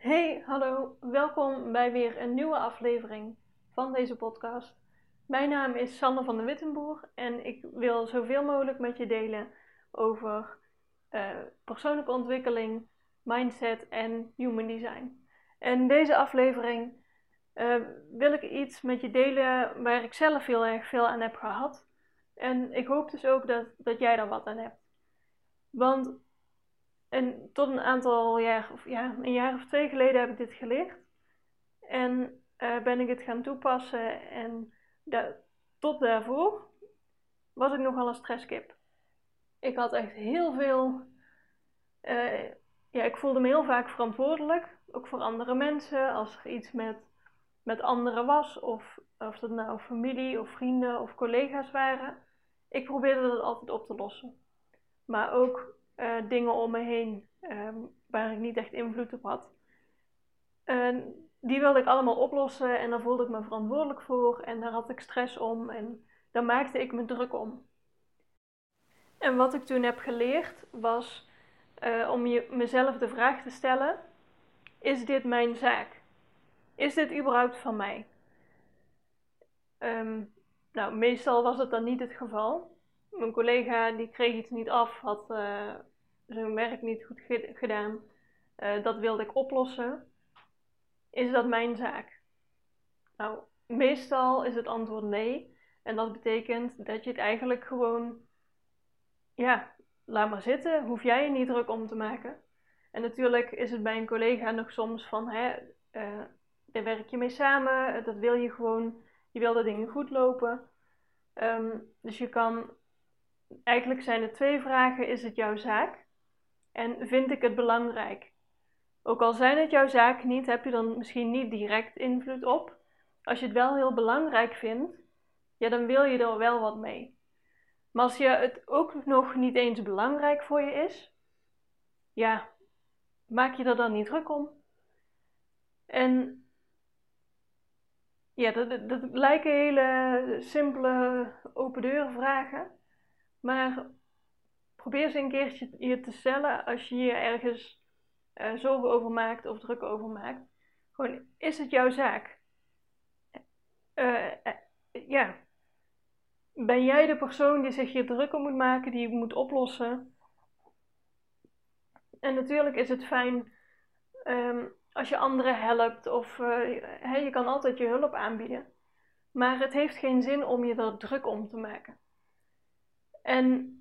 Hey, hallo, welkom bij weer een nieuwe aflevering van deze podcast. Mijn naam is Sanne van de Wittenboer en ik wil zoveel mogelijk met je delen over uh, persoonlijke ontwikkeling, mindset en human design. En deze aflevering uh, wil ik iets met je delen waar ik zelf heel erg veel aan heb gehad. En ik hoop dus ook dat, dat jij er wat aan hebt. Want en tot een aantal jaar, of ja, een jaar of twee geleden heb ik dit geleerd. En uh, ben ik het gaan toepassen. En tot daarvoor was ik nogal een stresskip. Ik had echt heel veel. Uh, ja, ik voelde me heel vaak verantwoordelijk. Ook voor andere mensen. Als er iets met, met anderen was. Of of dat nou familie of vrienden of collega's waren. Ik probeerde dat altijd op te lossen. Maar ook uh, dingen om me heen ehm, waar ik niet echt invloed op had. die wilde ik allemaal oplossen en daar voelde ik me verantwoordelijk voor en daar had ik stress om en daar maakte ik me druk om. En wat ik toen heb geleerd was uh, om je, mezelf de vraag te stellen: is dit mijn zaak? Is dit überhaupt van mij? Um, nou, meestal was het dan niet het geval. Mijn collega die kreeg iets niet af, had uh, zijn werk niet goed gedaan. Uh, dat wilde ik oplossen. Is dat mijn zaak? Nou, meestal is het antwoord nee. En dat betekent dat je het eigenlijk gewoon, ja, laat maar zitten. Hoef jij je niet druk om te maken. En natuurlijk is het bij een collega nog soms van, hè, uh, daar werk je mee samen. Dat wil je gewoon, je wil dat dingen goed lopen. Um, dus je kan, eigenlijk zijn er twee vragen. Is het jouw zaak? En vind ik het belangrijk? Ook al zijn het jouw zaken niet, heb je dan misschien niet direct invloed op. Als je het wel heel belangrijk vindt, ja, dan wil je er wel wat mee. Maar als je het ook nog niet eens belangrijk voor je is, ja, maak je er dan niet druk om. En ja, dat, dat lijken hele simpele open deuren vragen. Maar probeer ze een keertje je te stellen als je je ergens uh, zorgen over maakt of druk over maakt. Gewoon, is het jouw zaak? Uh, ja. Ben jij de persoon die zich hier druk om moet maken, die je moet oplossen? En natuurlijk is het fijn um, als je anderen helpt of je kan altijd je hulp aanbieden. Maar het heeft geen zin om je er druk om te maken. En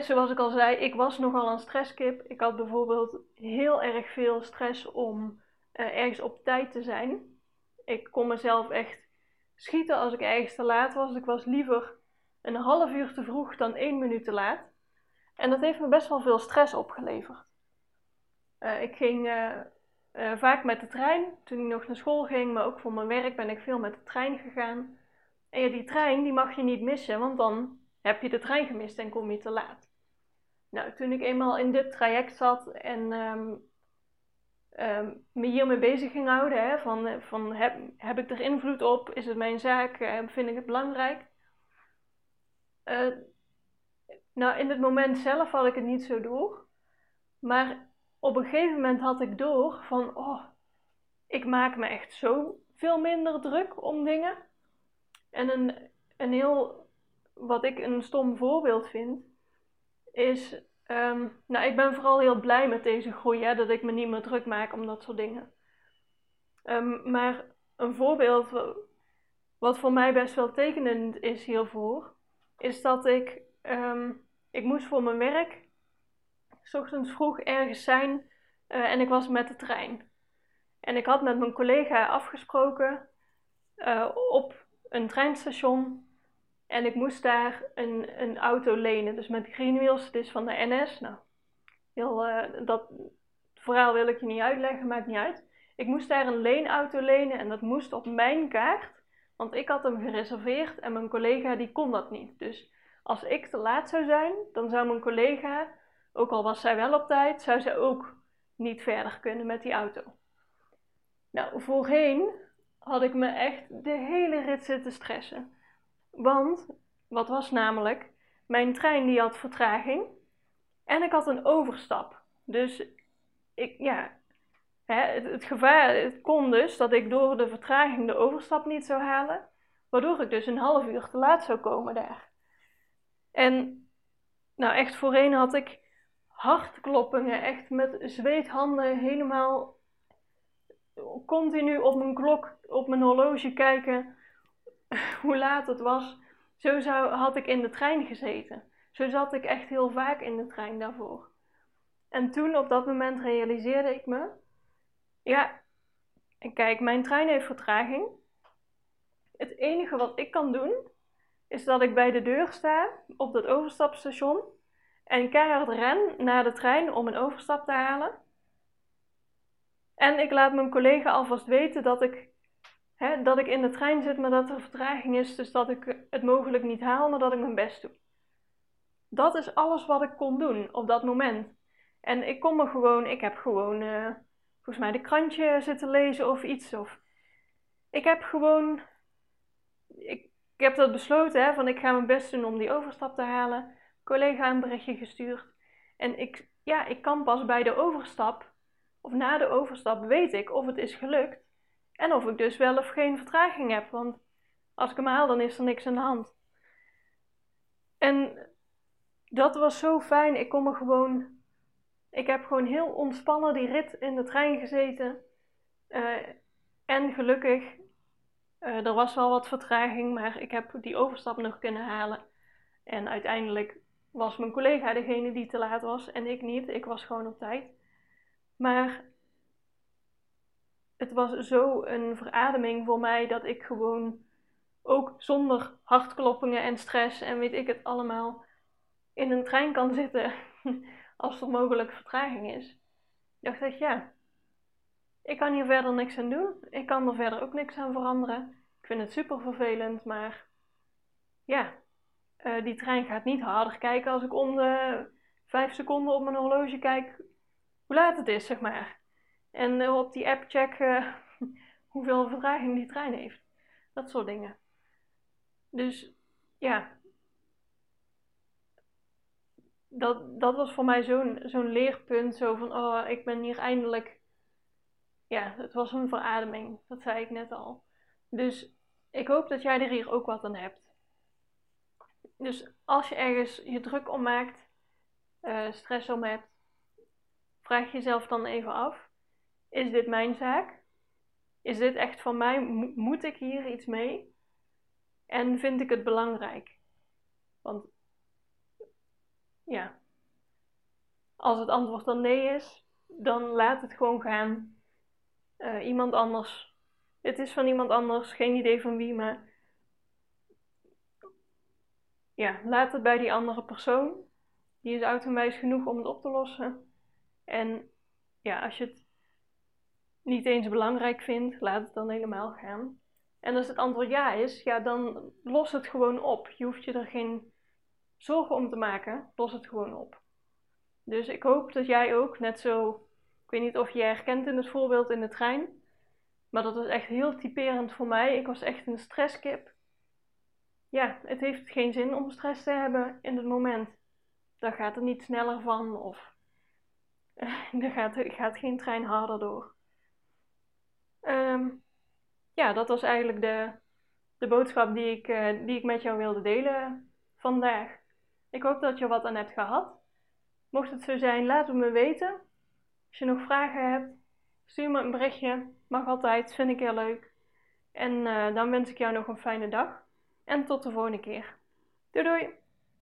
zoals ik al zei, ik was nogal een stresskip. Ik had bijvoorbeeld heel erg veel stress om uh, ergens op tijd te zijn. Ik kon mezelf echt schieten als ik ergens te laat was. Ik was liever een half uur te vroeg dan één minuut te laat. En dat heeft me best wel veel stress opgeleverd. Uh, ik ging uh, vaak met de trein toen ik nog naar school ging, maar ook voor mijn werk ben ik veel met de trein gegaan. En ja, die trein die mag je niet missen, want dan heb je de trein gemist en kom je te laat. Nou, toen ik eenmaal in dit traject zat en um, um, me hiermee bezig ging houden, hè, van, van heb, heb ik er invloed op, is het mijn zaak, uh, vind ik het belangrijk. Uh, nou, in het moment zelf had ik het niet zo door, maar op een gegeven moment had ik door van, oh, ik maak me echt zo veel minder druk om dingen. En een, een heel wat ik een stom voorbeeld vind, is. Um, nou, ik ben vooral heel blij met deze groei, hè, dat ik me niet meer druk maak om dat soort dingen. Um, maar een voorbeeld wat voor mij best wel tekenend is hiervoor, is dat ik. Um, ik moest voor mijn werk s ochtends vroeg ergens zijn uh, en ik was met de trein. En ik had met mijn collega afgesproken uh, op een treinstation en ik moest daar een, een auto lenen, dus met green wheels, dus van de NS. Nou, heel, uh, dat verhaal wil ik je niet uitleggen, maakt niet uit. Ik moest daar een leenauto lenen en dat moest op mijn kaart, want ik had hem gereserveerd en mijn collega die kon dat niet. Dus als ik te laat zou zijn, dan zou mijn collega, ook al was zij wel op tijd, zou zij ook niet verder kunnen met die auto. Nou, voorheen had ik me echt de hele rit zitten stressen. Want, wat was namelijk, mijn trein die had vertraging en ik had een overstap. Dus ik, ja, hè, het, het, gevaar het kon dus dat ik door de vertraging de overstap niet zou halen, waardoor ik dus een half uur te laat zou komen daar. En nou, echt voorheen had ik hartkloppingen, echt met zweethanden helemaal continu op mijn klok, op mijn horloge kijken hoe laat het was. Zo zou, had ik in de trein gezeten. Zo zat ik echt heel vaak in de trein daarvoor. En toen op dat moment realiseerde ik me, ja, kijk, mijn trein heeft vertraging. Het enige wat ik kan doen, is dat ik bij de deur sta op dat overstapstation en keihard ren naar de trein om een overstap te halen. En ik laat mijn collega alvast weten dat ik, hè, dat ik in de trein zit, maar dat er vertraging is, dus dat ik het mogelijk niet haal, maar dat ik mijn best doe. Dat is alles wat ik kon doen op dat moment. En ik kon me gewoon, ik heb gewoon, uh, volgens mij de krantje zitten lezen of iets. Of ik heb gewoon, ik, ik heb dat besloten, hè, van ik ga mijn best doen om die overstap te halen. Collega een berichtje gestuurd. En ik, ja, ik kan pas bij de overstap, of na de overstap, weet ik of het is gelukt. En of ik dus wel of geen vertraging heb. Want als ik hem haal, dan is er niks aan de hand. En dat was zo fijn. Ik kon me gewoon. Ik heb gewoon heel ontspannen die rit in de trein gezeten. Uh, en gelukkig, uh, er was wel wat vertraging, maar ik heb die overstap nog kunnen halen. En uiteindelijk was mijn collega degene die te laat was en ik niet. Ik was gewoon op tijd. Maar het was zo een verademing voor mij dat ik gewoon ook zonder hartkloppingen en stress en weet ik het allemaal in een trein kan zitten als er mogelijk vertraging is. Ik dacht ik, ja, ik kan hier verder niks aan doen. Ik kan er verder ook niks aan veranderen. Ik vind het super vervelend, maar ja, uh, die trein gaat niet harder kijken als ik om de vijf seconden op mijn horloge kijk hoe laat het is, zeg maar. En uh, op die app check uh, hoeveel vertraging die trein heeft. Dat soort dingen. Dus ja, dat, dat was voor mij zo'n zo'n leerpunt. Zo van, oh, ik ben hier eindelijk... Ja, het was een verademing. Dat zei ik net al. Dus ik hoop dat jij er hier ook wat aan hebt. Dus als je ergens je druk om maakt, uh, stress om hebt, vraag jezelf dan even af: is dit mijn zaak? Is dit echt van mij? moet ik hier iets mee? En vind ik het belangrijk? Want ja, als het antwoord dan nee is, dan laat het gewoon gaan. Uh, iemand anders. Het is van iemand anders, geen idee van wie, maar ja, laat het bij die andere persoon. Die is oud en wijs genoeg om het op te lossen. En ja, als je het niet eens belangrijk vindt, laat het dan helemaal gaan. En als het antwoord ja is, ja, dan los het gewoon op. Je hoeft je er geen zorgen om te maken, los het gewoon op. Dus ik hoop dat jij ook net zo, ik weet niet of je herkent in het voorbeeld in de trein, maar dat was echt heel typerend voor mij. Ik was echt een stresskip ja, het heeft geen zin om stress te hebben in het moment. Daar gaat het niet sneller van of er gaat, gaat geen trein harder door. Um, ja, dat was eigenlijk de, de boodschap die ik, uh, die ik met jou wilde delen vandaag. Ik hoop dat je wat aan hebt gehad. Mocht het zo zijn, laat het me weten. Als je nog vragen hebt, stuur me een berichtje. Mag altijd, vind ik heel leuk. En uh, dan wens ik jou nog een fijne dag. En tot de volgende keer. Doei doei!